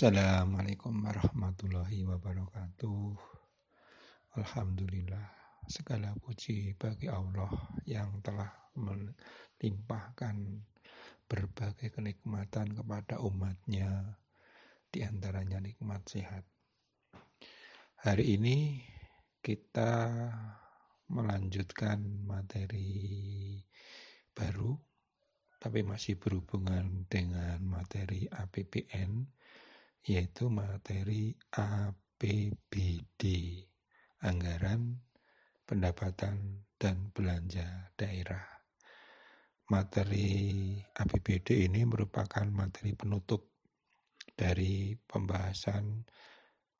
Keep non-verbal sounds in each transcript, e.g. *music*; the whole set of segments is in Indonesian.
Assalamualaikum warahmatullahi wabarakatuh. Alhamdulillah, segala puji bagi Allah yang telah melimpahkan berbagai kenikmatan kepada umatnya, di antaranya nikmat sehat. Hari ini kita melanjutkan materi baru, tapi masih berhubungan dengan materi APBN yaitu materi APBD, Anggaran Pendapatan dan Belanja Daerah. Materi APBD ini merupakan materi penutup dari pembahasan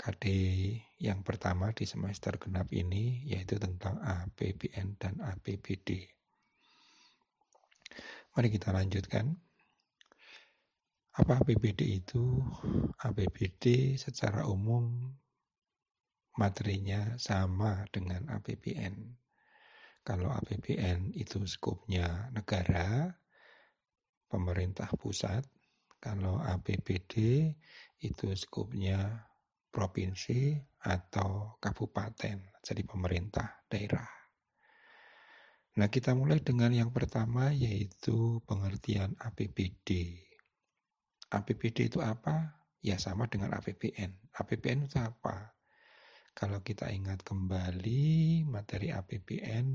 KD yang pertama di semester genap ini yaitu tentang APBN dan APBD. Mari kita lanjutkan. Apa APBD itu? APBD secara umum materinya sama dengan APBN. Kalau APBN itu skupnya negara, pemerintah pusat. Kalau APBD itu skupnya provinsi atau kabupaten, jadi pemerintah daerah. Nah, kita mulai dengan yang pertama yaitu pengertian APBD. APBD itu apa? Ya sama dengan APBN. APBN itu apa? Kalau kita ingat kembali materi APBN,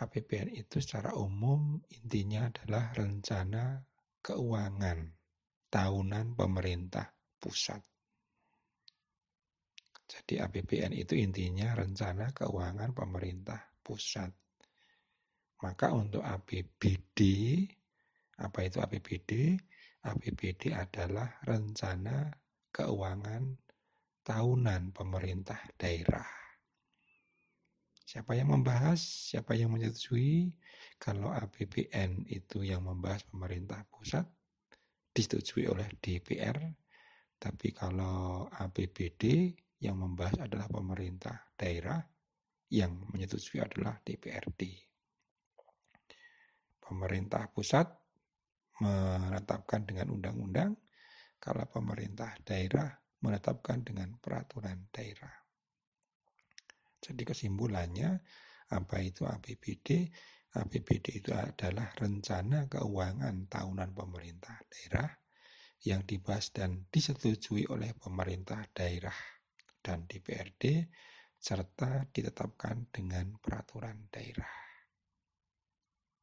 APBN itu secara umum intinya adalah rencana keuangan tahunan pemerintah pusat. Jadi APBN itu intinya rencana keuangan pemerintah pusat. Maka untuk APBD, apa itu APBD? APBD adalah rencana keuangan tahunan pemerintah daerah. Siapa yang membahas, siapa yang menyetujui kalau APBN itu yang membahas pemerintah pusat disetujui oleh DPR, tapi kalau APBD yang membahas adalah pemerintah daerah, yang menyetujui adalah DPRD. Pemerintah pusat menetapkan dengan undang-undang, kalau pemerintah daerah menetapkan dengan peraturan daerah. Jadi kesimpulannya, apa itu APBD? APBD itu adalah rencana keuangan tahunan pemerintah daerah yang dibahas dan disetujui oleh pemerintah daerah dan DPRD serta ditetapkan dengan peraturan daerah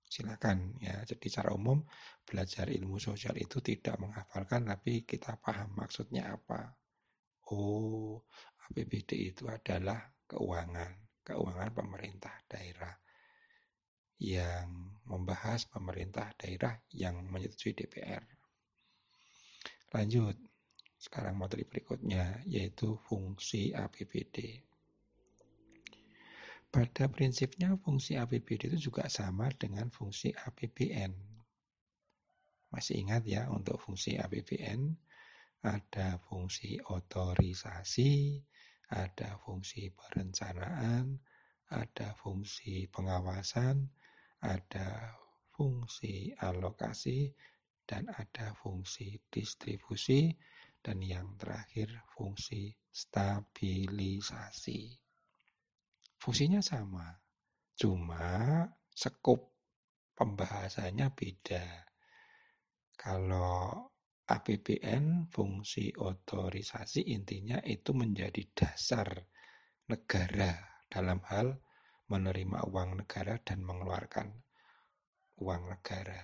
silakan ya. Jadi secara umum belajar ilmu sosial itu tidak menghafalkan tapi kita paham maksudnya apa. Oh, APBD itu adalah keuangan, keuangan pemerintah daerah yang membahas pemerintah daerah yang menyetujui DPR. Lanjut, sekarang materi berikutnya yaitu fungsi APBD. Pada prinsipnya fungsi APBD itu juga sama dengan fungsi APBN. Masih ingat ya untuk fungsi APBN ada fungsi otorisasi, ada fungsi perencanaan, ada fungsi pengawasan, ada fungsi alokasi, dan ada fungsi distribusi, dan yang terakhir fungsi stabilisasi. Fungsinya sama, cuma sekup pembahasannya beda. Kalau APBN fungsi otorisasi intinya itu menjadi dasar negara dalam hal menerima uang negara dan mengeluarkan uang negara.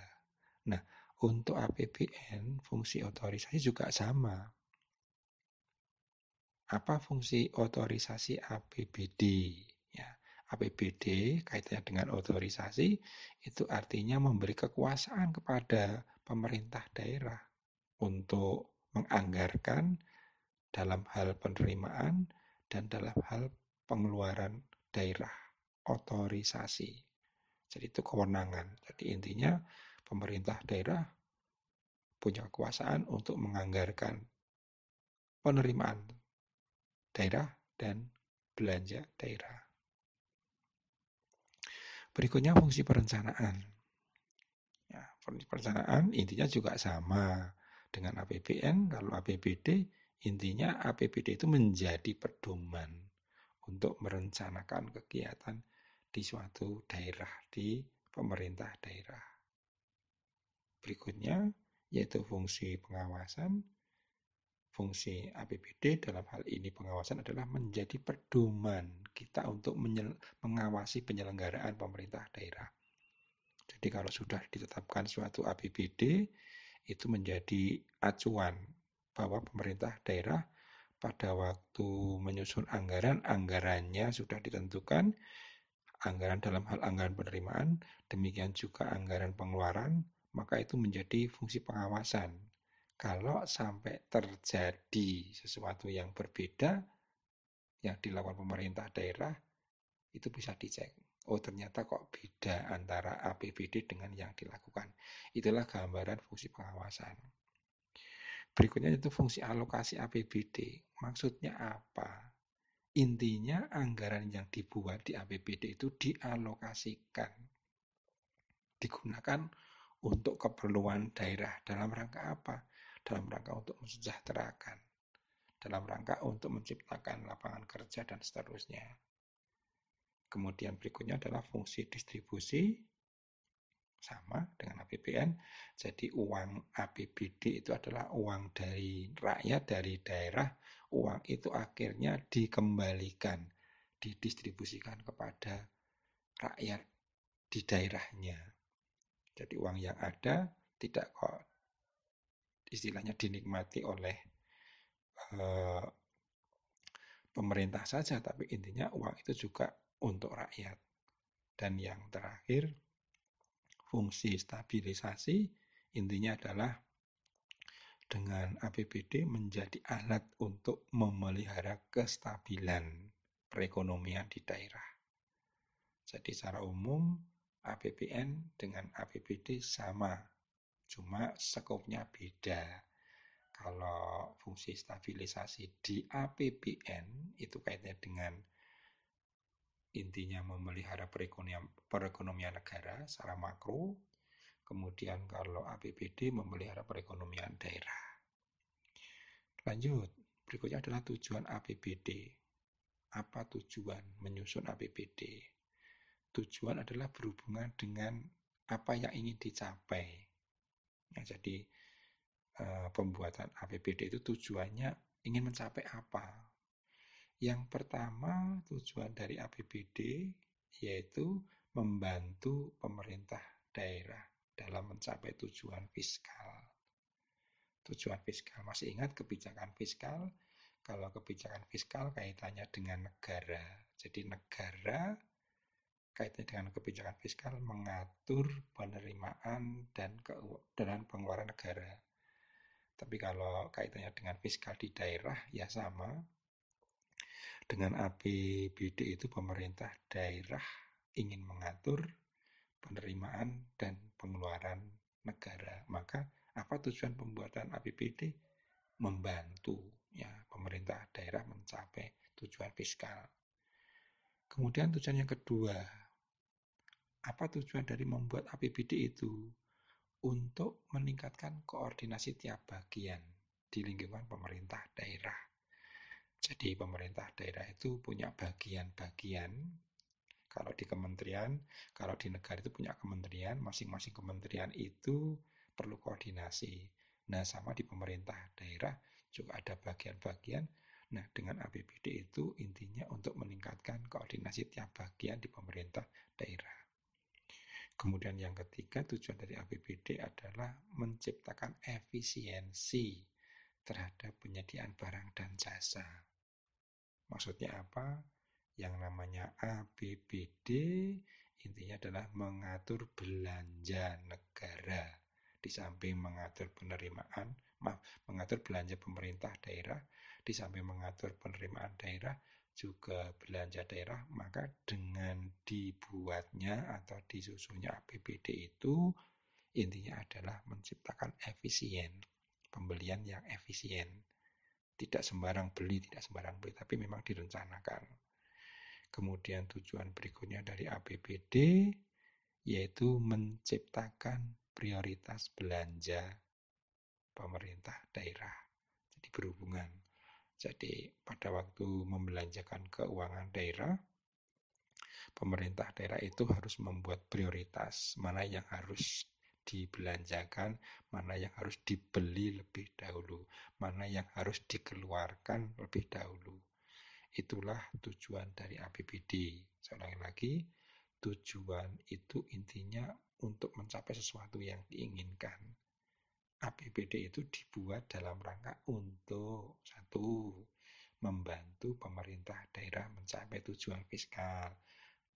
Nah, untuk APBN fungsi otorisasi juga sama. Apa fungsi otorisasi APBD? APBD kaitannya dengan otorisasi itu artinya memberi kekuasaan kepada pemerintah daerah untuk menganggarkan dalam hal penerimaan dan dalam hal pengeluaran daerah otorisasi. Jadi itu kewenangan. Jadi intinya pemerintah daerah punya kekuasaan untuk menganggarkan penerimaan daerah dan belanja daerah. Berikutnya fungsi perencanaan. Ya, fungsi perencanaan intinya juga sama dengan APBN. Kalau APBD Intinya APBD itu menjadi pedoman untuk merencanakan kegiatan di suatu daerah, di pemerintah daerah. Berikutnya yaitu fungsi pengawasan. Fungsi APBD dalam hal ini pengawasan adalah menjadi pedoman kita untuk mengawasi penyelenggaraan pemerintah daerah. Jadi kalau sudah ditetapkan suatu APBD, itu menjadi acuan bahwa pemerintah daerah pada waktu menyusun anggaran, anggarannya sudah ditentukan, anggaran dalam hal anggaran penerimaan, demikian juga anggaran pengeluaran, maka itu menjadi fungsi pengawasan. Kalau sampai terjadi sesuatu yang berbeda yang dilakukan pemerintah daerah, itu bisa dicek. Oh ternyata kok beda antara APBD dengan yang dilakukan. Itulah gambaran fungsi pengawasan. Berikutnya itu fungsi alokasi APBD. Maksudnya apa? Intinya anggaran yang dibuat di APBD itu dialokasikan. Digunakan untuk keperluan daerah dalam rangka apa? Dalam rangka untuk mensejahterakan. Dalam rangka untuk menciptakan lapangan kerja dan seterusnya. Kemudian berikutnya adalah fungsi distribusi sama dengan APBN. Jadi uang APBD itu adalah uang dari rakyat, dari daerah. Uang itu akhirnya dikembalikan, didistribusikan kepada rakyat di daerahnya. Jadi uang yang ada tidak kok istilahnya dinikmati oleh uh, pemerintah saja, tapi intinya uang itu juga untuk rakyat. Dan yang terakhir, fungsi stabilisasi intinya adalah dengan APBD menjadi alat untuk memelihara kestabilan perekonomian di daerah. Jadi secara umum APBN dengan APBD sama, cuma skopnya beda. Kalau fungsi stabilisasi di APBN itu kaitannya dengan intinya memelihara perekonomian, perekonomian negara secara makro, kemudian kalau APBD memelihara perekonomian daerah. Lanjut, berikutnya adalah tujuan APBD. Apa tujuan menyusun APBD? Tujuan adalah berhubungan dengan apa yang ingin dicapai. Ya, jadi eh, pembuatan APBD itu tujuannya ingin mencapai apa? Yang pertama, tujuan dari APBD yaitu membantu pemerintah daerah dalam mencapai tujuan fiskal. Tujuan fiskal, masih ingat kebijakan fiskal? Kalau kebijakan fiskal kaitannya dengan negara. Jadi negara kaitannya dengan kebijakan fiskal mengatur penerimaan dan dan pengeluaran negara. Tapi kalau kaitannya dengan fiskal di daerah ya sama, dengan APBD itu pemerintah daerah ingin mengatur penerimaan dan pengeluaran negara. Maka apa tujuan pembuatan APBD? Membantu ya pemerintah daerah mencapai tujuan fiskal. Kemudian tujuan yang kedua, apa tujuan dari membuat APBD itu? Untuk meningkatkan koordinasi tiap bagian di lingkungan pemerintah daerah. Jadi pemerintah daerah itu punya bagian-bagian. Kalau di kementerian, kalau di negara itu punya kementerian, masing-masing kementerian itu perlu koordinasi. Nah, sama di pemerintah daerah juga ada bagian-bagian. Nah, dengan APBD itu intinya untuk meningkatkan koordinasi tiap bagian di pemerintah daerah. Kemudian yang ketiga, tujuan dari APBD adalah menciptakan efisiensi terhadap penyediaan barang dan jasa. Maksudnya apa? Yang namanya APBD intinya adalah mengatur belanja negara di samping mengatur penerimaan, maaf, mengatur belanja pemerintah daerah, di samping mengatur penerimaan daerah, juga belanja daerah, maka dengan dibuatnya atau disusunnya APBD itu intinya adalah menciptakan efisien, pembelian yang efisien tidak sembarang beli, tidak sembarang beli, tapi memang direncanakan. Kemudian tujuan berikutnya dari APBD yaitu menciptakan prioritas belanja pemerintah daerah. Jadi berhubungan Jadi pada waktu membelanjakan keuangan daerah, pemerintah daerah itu harus membuat prioritas mana yang harus dibelanjakan, mana yang harus dibeli lebih dahulu, mana yang harus dikeluarkan lebih dahulu. Itulah tujuan dari APBD. Sekali lagi, tujuan itu intinya untuk mencapai sesuatu yang diinginkan. APBD itu dibuat dalam rangka untuk satu membantu pemerintah daerah mencapai tujuan fiskal.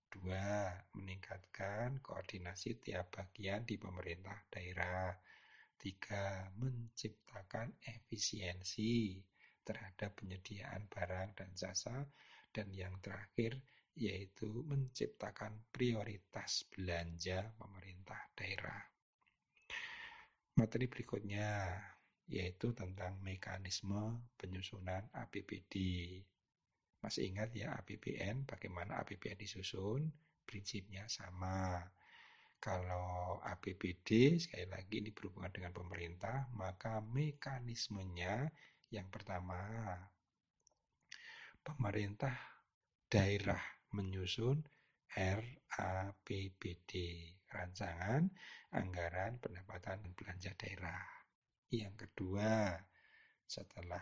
Dua, meningkatkan koordinasi tiap bagian di pemerintah daerah. Tiga, menciptakan efisiensi terhadap penyediaan barang dan jasa. Dan yang terakhir, yaitu menciptakan prioritas belanja pemerintah daerah. Materi berikutnya yaitu tentang mekanisme penyusunan APBD. Masih ingat ya APBN, bagaimana APBN disusun? Prinsipnya sama. Kalau APBD, sekali lagi ini berhubungan dengan pemerintah, maka mekanismenya yang pertama, pemerintah daerah menyusun RAPBD, Rancangan Anggaran Pendapatan dan Belanja Daerah. Yang kedua, setelah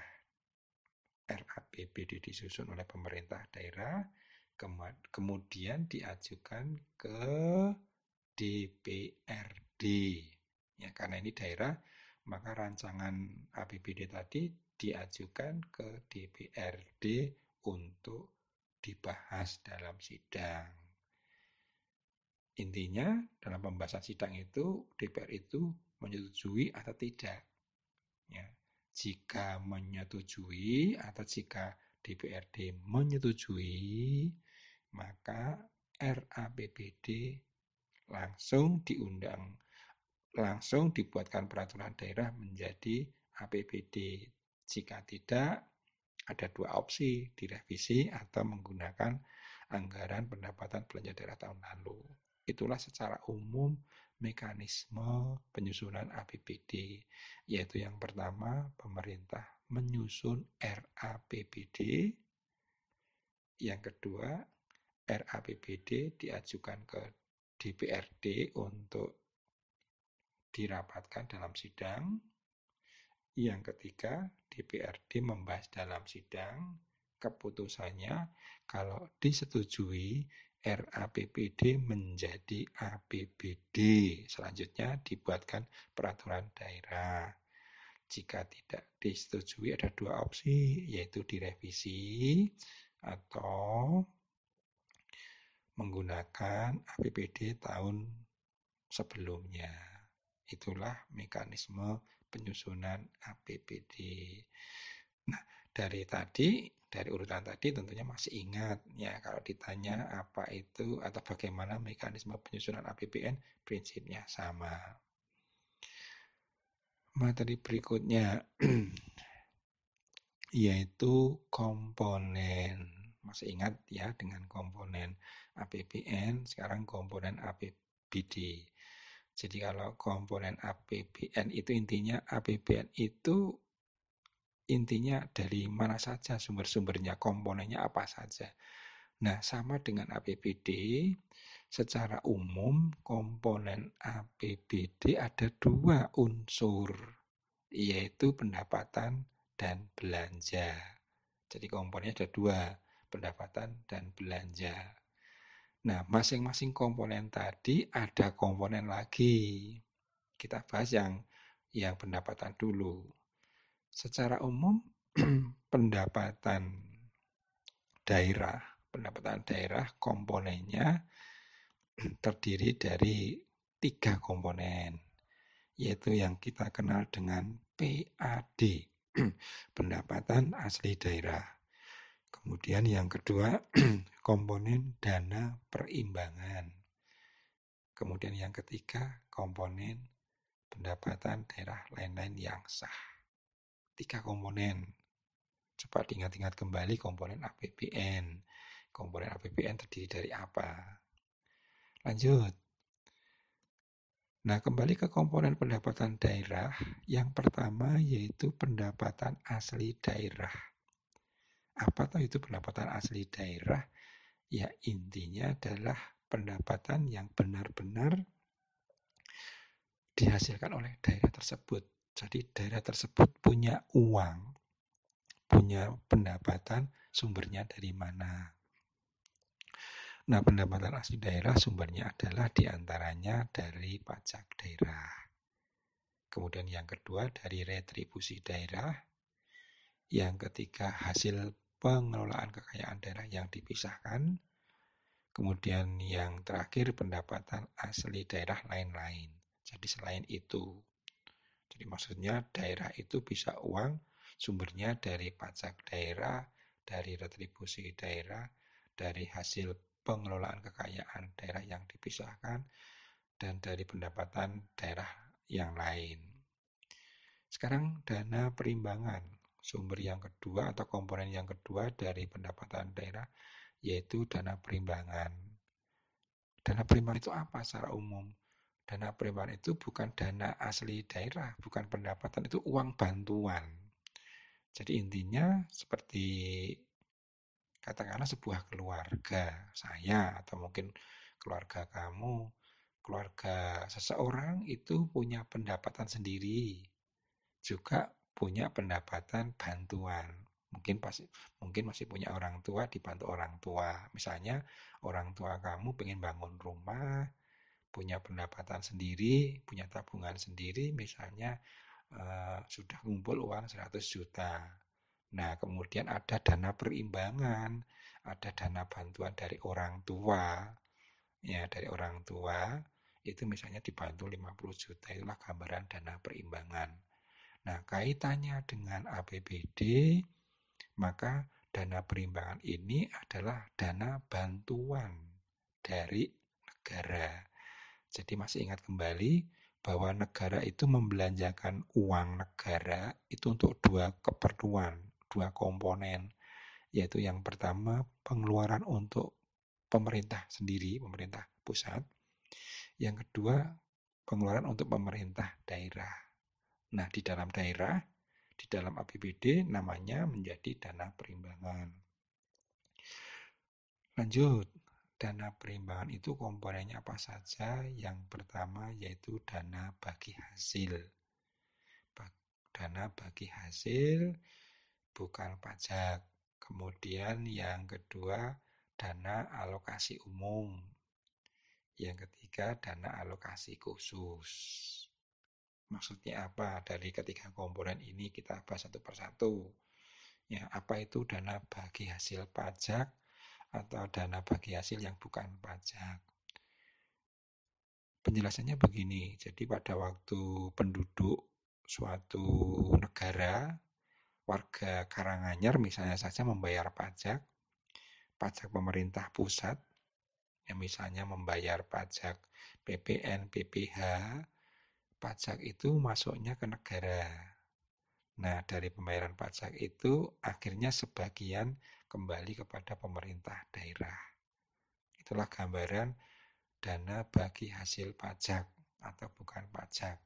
RAPBD disusun oleh pemerintah daerah, kemudian diajukan ke DPRD. Ya, karena ini daerah, maka rancangan APBD tadi diajukan ke DPRD untuk dibahas dalam sidang. Intinya dalam pembahasan sidang itu DPR itu menyetujui atau tidak. Ya. Jika menyetujui atau jika DPRD menyetujui, maka RAPBD langsung diundang, langsung dibuatkan peraturan daerah menjadi APBD. Jika tidak, ada dua opsi, direvisi atau menggunakan anggaran pendapatan belanja daerah tahun lalu. Itulah secara umum mekanisme penyusunan APBD, yaitu yang pertama pemerintah menyusun RAPBD, yang kedua RAPBD diajukan ke DPRD untuk dirapatkan dalam sidang, yang ketiga DPRD membahas dalam sidang keputusannya kalau disetujui RAPBD menjadi APBD. Selanjutnya dibuatkan peraturan daerah. Jika tidak disetujui ada dua opsi, yaitu direvisi atau menggunakan APBD tahun sebelumnya. Itulah mekanisme penyusunan APBD. Nah, dari tadi dari urutan tadi tentunya masih ingat ya kalau ditanya apa itu atau bagaimana mekanisme penyusunan APBN prinsipnya sama. Materi berikutnya *clears throat* yaitu komponen. Masih ingat ya dengan komponen APBN, sekarang komponen APBD. Jadi kalau komponen APBN itu intinya APBN itu intinya dari mana saja sumber-sumbernya, komponennya apa saja. Nah, sama dengan APBD, secara umum komponen APBD ada dua unsur, yaitu pendapatan dan belanja. Jadi komponennya ada dua, pendapatan dan belanja. Nah, masing-masing komponen tadi ada komponen lagi. Kita bahas yang yang pendapatan dulu. Secara umum *clears throat* pendapatan daerah, pendapatan daerah komponennya *clears throat* terdiri dari tiga komponen, yaitu yang kita kenal dengan PAD, *clears throat* pendapatan asli daerah. Kemudian yang kedua, komponen dana perimbangan. Kemudian yang ketiga, komponen pendapatan daerah lain-lain yang sah tiga komponen. Coba diingat-ingat kembali komponen APBN. Komponen APBN terdiri dari apa? Lanjut. Nah, kembali ke komponen pendapatan daerah. Yang pertama yaitu pendapatan asli daerah. Apa tuh itu pendapatan asli daerah? Ya intinya adalah pendapatan yang benar-benar dihasilkan oleh daerah tersebut. Jadi daerah tersebut punya uang, punya pendapatan, sumbernya dari mana. Nah, pendapatan asli daerah sumbernya adalah di antaranya dari pajak daerah. Kemudian yang kedua dari retribusi daerah. Yang ketiga hasil pengelolaan kekayaan daerah yang dipisahkan. Kemudian yang terakhir pendapatan asli daerah lain-lain. Jadi selain itu. Jadi maksudnya daerah itu bisa uang sumbernya dari pajak daerah, dari retribusi daerah, dari hasil pengelolaan kekayaan daerah yang dipisahkan, dan dari pendapatan daerah yang lain. Sekarang dana perimbangan, sumber yang kedua atau komponen yang kedua dari pendapatan daerah, yaitu dana perimbangan. Dana perimbangan itu apa secara umum? Dana perimbangan itu bukan dana asli daerah, bukan pendapatan, itu uang bantuan. Jadi intinya seperti katakanlah sebuah keluarga saya atau mungkin keluarga kamu, keluarga seseorang itu punya pendapatan sendiri, juga punya pendapatan bantuan. Mungkin pasti mungkin masih punya orang tua dibantu orang tua. Misalnya orang tua kamu pengen bangun rumah, punya pendapatan sendiri, punya tabungan sendiri, misalnya uh, sudah ngumpul uang 100 juta. Nah, kemudian ada dana perimbangan, ada dana bantuan dari orang tua, ya dari orang tua, itu misalnya dibantu 50 juta, itulah gambaran dana perimbangan. Nah, kaitannya dengan APBD, maka dana perimbangan ini adalah dana bantuan dari negara. Jadi masih ingat kembali bahwa negara itu membelanjakan uang negara itu untuk dua keperluan dua komponen, yaitu yang pertama pengeluaran untuk pemerintah sendiri, pemerintah pusat. Yang kedua, pengeluaran untuk pemerintah daerah. Nah, di dalam daerah, di dalam APBD namanya menjadi dana perimbangan. Lanjut, dana perimbangan itu komponennya apa saja? Yang pertama yaitu dana bagi hasil. Dana bagi hasil bukan pajak. Kemudian yang kedua, dana alokasi umum. Yang ketiga, dana alokasi khusus. Maksudnya apa? Dari ketiga komponen ini kita bahas satu persatu. Ya, apa itu dana bagi hasil pajak atau dana bagi hasil yang bukan pajak? Penjelasannya begini, jadi pada waktu penduduk suatu negara warga Karanganyar misalnya saja membayar pajak, pajak pemerintah pusat, yang misalnya membayar pajak PPN, PPH, pajak itu masuknya ke negara. Nah, dari pembayaran pajak itu akhirnya sebagian kembali kepada pemerintah daerah. Itulah gambaran dana bagi hasil pajak atau bukan pajak.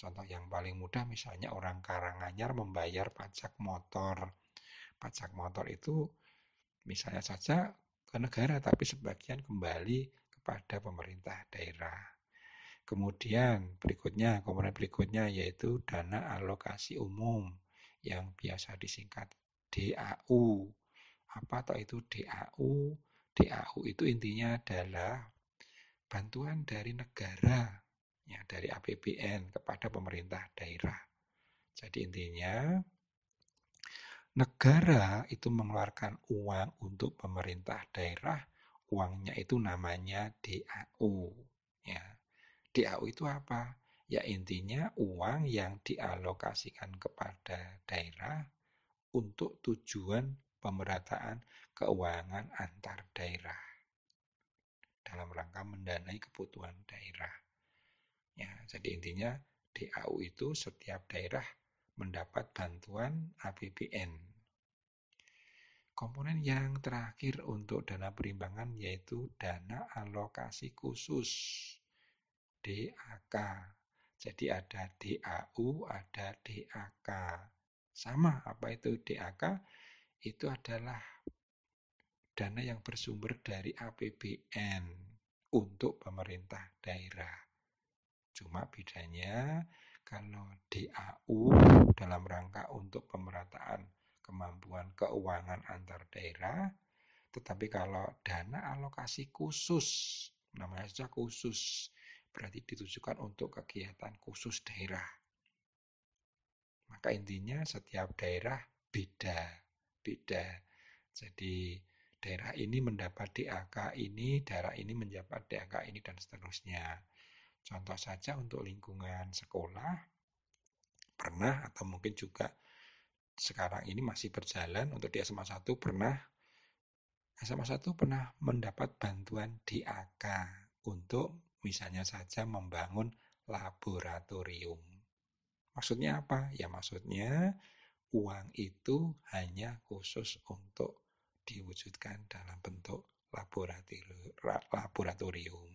Contoh yang paling mudah misalnya orang Karanganyar membayar pajak motor. Pajak motor itu misalnya saja ke negara tapi sebagian kembali kepada pemerintah daerah. Kemudian berikutnya, komponen berikutnya yaitu dana alokasi umum yang biasa disingkat DAU. Apa atau itu DAU? DAU itu intinya adalah bantuan dari negara ya dari APBN kepada pemerintah daerah. Jadi intinya negara itu mengeluarkan uang untuk pemerintah daerah, uangnya itu namanya DAU. Ya. DAU itu apa? Ya intinya uang yang dialokasikan kepada daerah untuk tujuan pemerataan keuangan antar daerah dalam rangka mendanai kebutuhan daerah. Ya, jadi intinya DAU itu setiap daerah mendapat bantuan APBN. Komponen yang terakhir untuk dana perimbangan yaitu dana alokasi khusus DAK. Jadi ada DAU, ada DAK. Sama apa itu DAK? Itu adalah dana yang bersumber dari APBN untuk pemerintah daerah. Cuma bedanya kalau DAU dalam rangka untuk pemerataan kemampuan keuangan antar daerah, tetapi kalau dana alokasi khusus, namanya saja khusus, berarti ditujukan untuk kegiatan khusus daerah. Maka intinya setiap daerah beda, beda. Jadi daerah ini mendapat DAK ini, daerah ini mendapat DAK ini, dan seterusnya. Contoh saja untuk lingkungan sekolah, pernah atau mungkin juga sekarang ini masih berjalan untuk di SMA 1 pernah SMA 1 pernah mendapat bantuan DAK untuk misalnya saja membangun laboratorium. Maksudnya apa? Ya maksudnya uang itu hanya khusus untuk diwujudkan dalam bentuk laboratorium.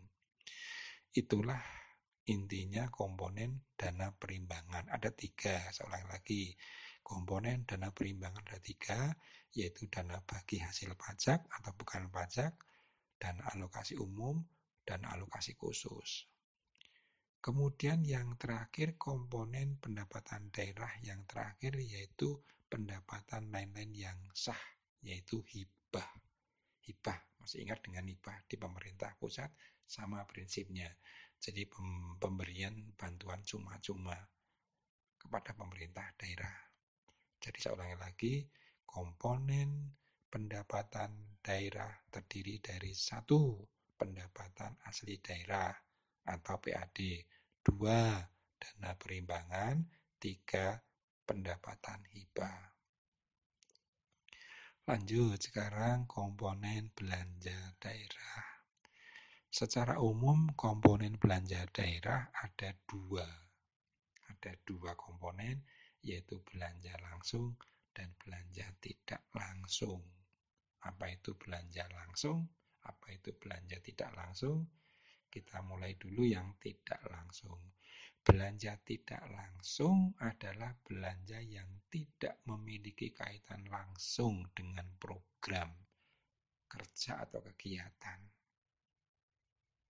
Itulah intinya komponen dana perimbangan. Ada tiga, saya lagi. Komponen dana perimbangan ada tiga, yaitu dana bagi hasil pajak atau bukan pajak, dana alokasi umum, dan alokasi khusus. Kemudian yang terakhir komponen pendapatan daerah yang terakhir yaitu pendapatan lain-lain yang sah yaitu hibah. Hibah, masih ingat dengan hibah di pemerintah pusat sama prinsipnya. Jadi pemberian bantuan cuma-cuma kepada pemerintah daerah. Jadi saya ulangi lagi, komponen pendapatan daerah terdiri dari satu pendapatan asli daerah atau PAD, dua dana perimbangan, tiga pendapatan hibah. Lanjut, sekarang komponen belanja daerah. Secara umum, komponen belanja daerah ada dua. Ada dua komponen, yaitu belanja langsung dan belanja tidak langsung. Apa itu belanja langsung? Apa itu belanja tidak langsung? Kita mulai dulu yang tidak langsung. Belanja tidak langsung adalah belanja yang tidak memiliki kaitan langsung dengan program kerja atau kegiatan.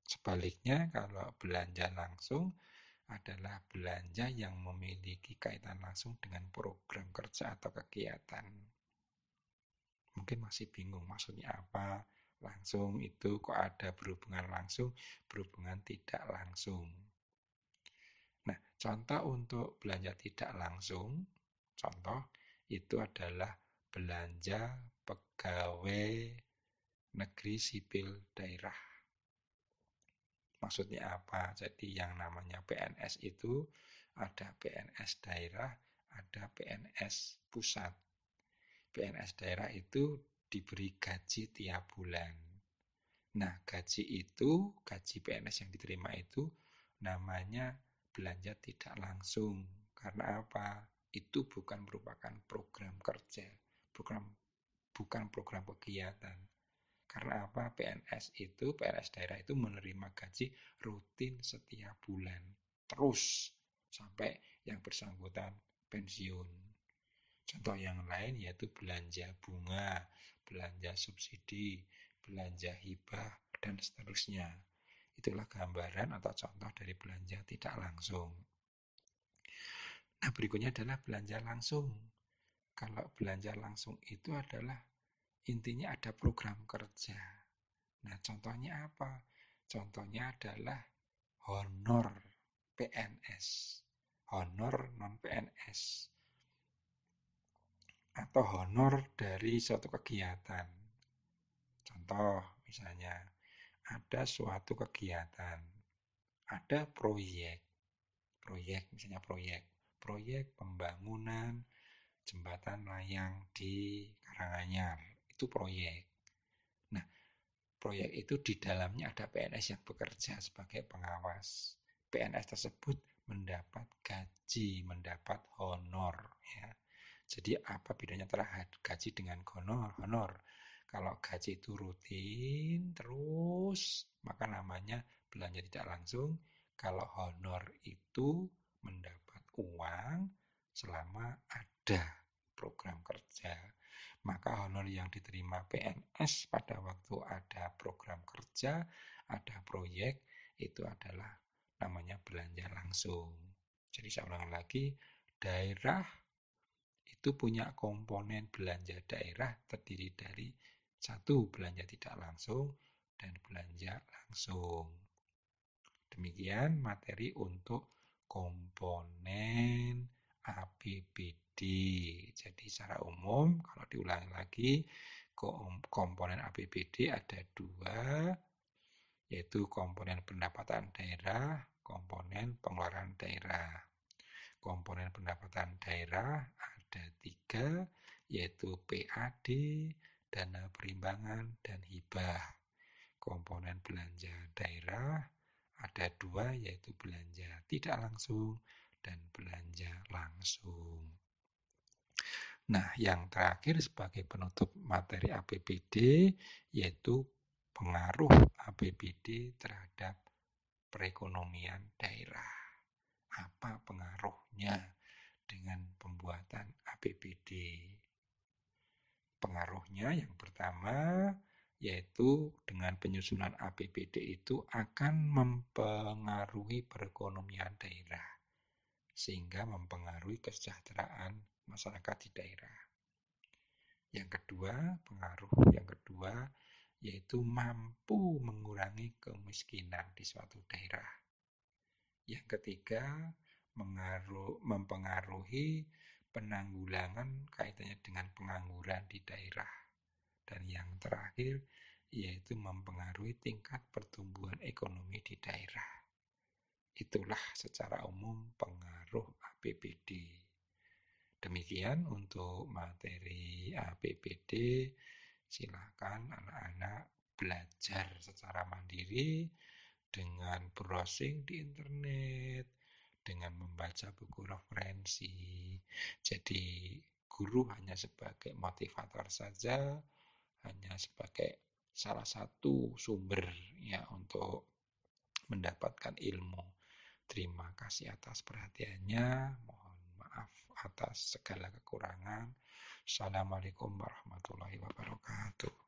Sebaliknya, kalau belanja langsung adalah belanja yang memiliki kaitan langsung dengan program kerja atau kegiatan. Mungkin masih bingung maksudnya apa? Langsung itu kok ada berhubungan langsung, berhubungan tidak langsung. Nah, contoh untuk belanja tidak langsung, contoh itu adalah belanja pegawai negeri sipil daerah. Maksudnya apa? Jadi yang namanya PNS itu ada PNS daerah, ada PNS pusat. PNS daerah itu diberi gaji tiap bulan. Nah, gaji itu, gaji PNS yang diterima itu namanya belanja tidak langsung. Karena apa? Itu bukan merupakan program kerja, program bukan program kegiatan. Karena apa? PNS itu, PNS daerah itu menerima gaji rutin setiap bulan. Terus sampai yang bersangkutan pensiun. Contoh yang lain yaitu belanja bunga, belanja subsidi, belanja hibah, dan seterusnya. Itulah gambaran atau contoh dari belanja tidak langsung. Nah, berikutnya adalah belanja langsung. Kalau belanja langsung itu adalah intinya ada program kerja. Nah, contohnya apa? Contohnya adalah honor PNS, honor non PNS, atau honor dari suatu kegiatan. Contoh misalnya ada suatu kegiatan, ada proyek, proyek misalnya proyek, proyek pembangunan jembatan layang di Karanganyar, itu proyek. Nah, proyek itu di dalamnya ada PNS yang bekerja sebagai pengawas. PNS tersebut mendapat gaji, mendapat honor ya. Jadi apa bedanya antara gaji dengan honor? Honor kalau gaji itu rutin terus, maka namanya belanja tidak langsung. Kalau honor itu mendapat uang selama ada program kerja. Maka honor yang diterima PNS pada waktu ada program kerja, ada proyek, itu adalah namanya belanja langsung. Jadi saya ulang lagi, daerah itu punya komponen belanja daerah terdiri dari satu belanja tidak langsung dan belanja langsung. Demikian materi untuk komponen APBD. Jadi secara umum kalau diulangi lagi komponen APBD ada dua yaitu komponen pendapatan daerah, komponen pengeluaran daerah. Komponen pendapatan daerah ada tiga, yaitu PAD, dana perimbangan, dan hibah. Komponen belanja daerah ada dua, yaitu belanja tidak langsung dan belanja langsung. Nah, yang terakhir sebagai penutup materi APBD yaitu pengaruh APBD terhadap perekonomian daerah. Apa pengaruhnya dengan pembuatan APBD? Pengaruhnya yang pertama yaitu dengan penyusunan APBD itu akan mempengaruhi perekonomian daerah sehingga mempengaruhi kesejahteraan masyarakat di daerah. Yang kedua, pengaruh yang kedua yaitu mampu mengurangi kemiskinan di suatu daerah. Yang ketiga, mengaruh, mempengaruhi penanggulangan kaitannya dengan pengangguran di daerah. Dan yang terakhir, yaitu mempengaruhi tingkat pertumbuhan ekonomi di daerah. Itulah secara umum pengaruh APBD. Demikian untuk materi APBD silakan anak-anak belajar secara mandiri dengan browsing di internet, dengan membaca buku referensi. Jadi guru hanya sebagai motivator saja, hanya sebagai salah satu sumber ya untuk mendapatkan ilmu. Terima kasih atas perhatiannya. Mohon maaf atas segala kekurangan. Assalamualaikum warahmatullahi wabarakatuh.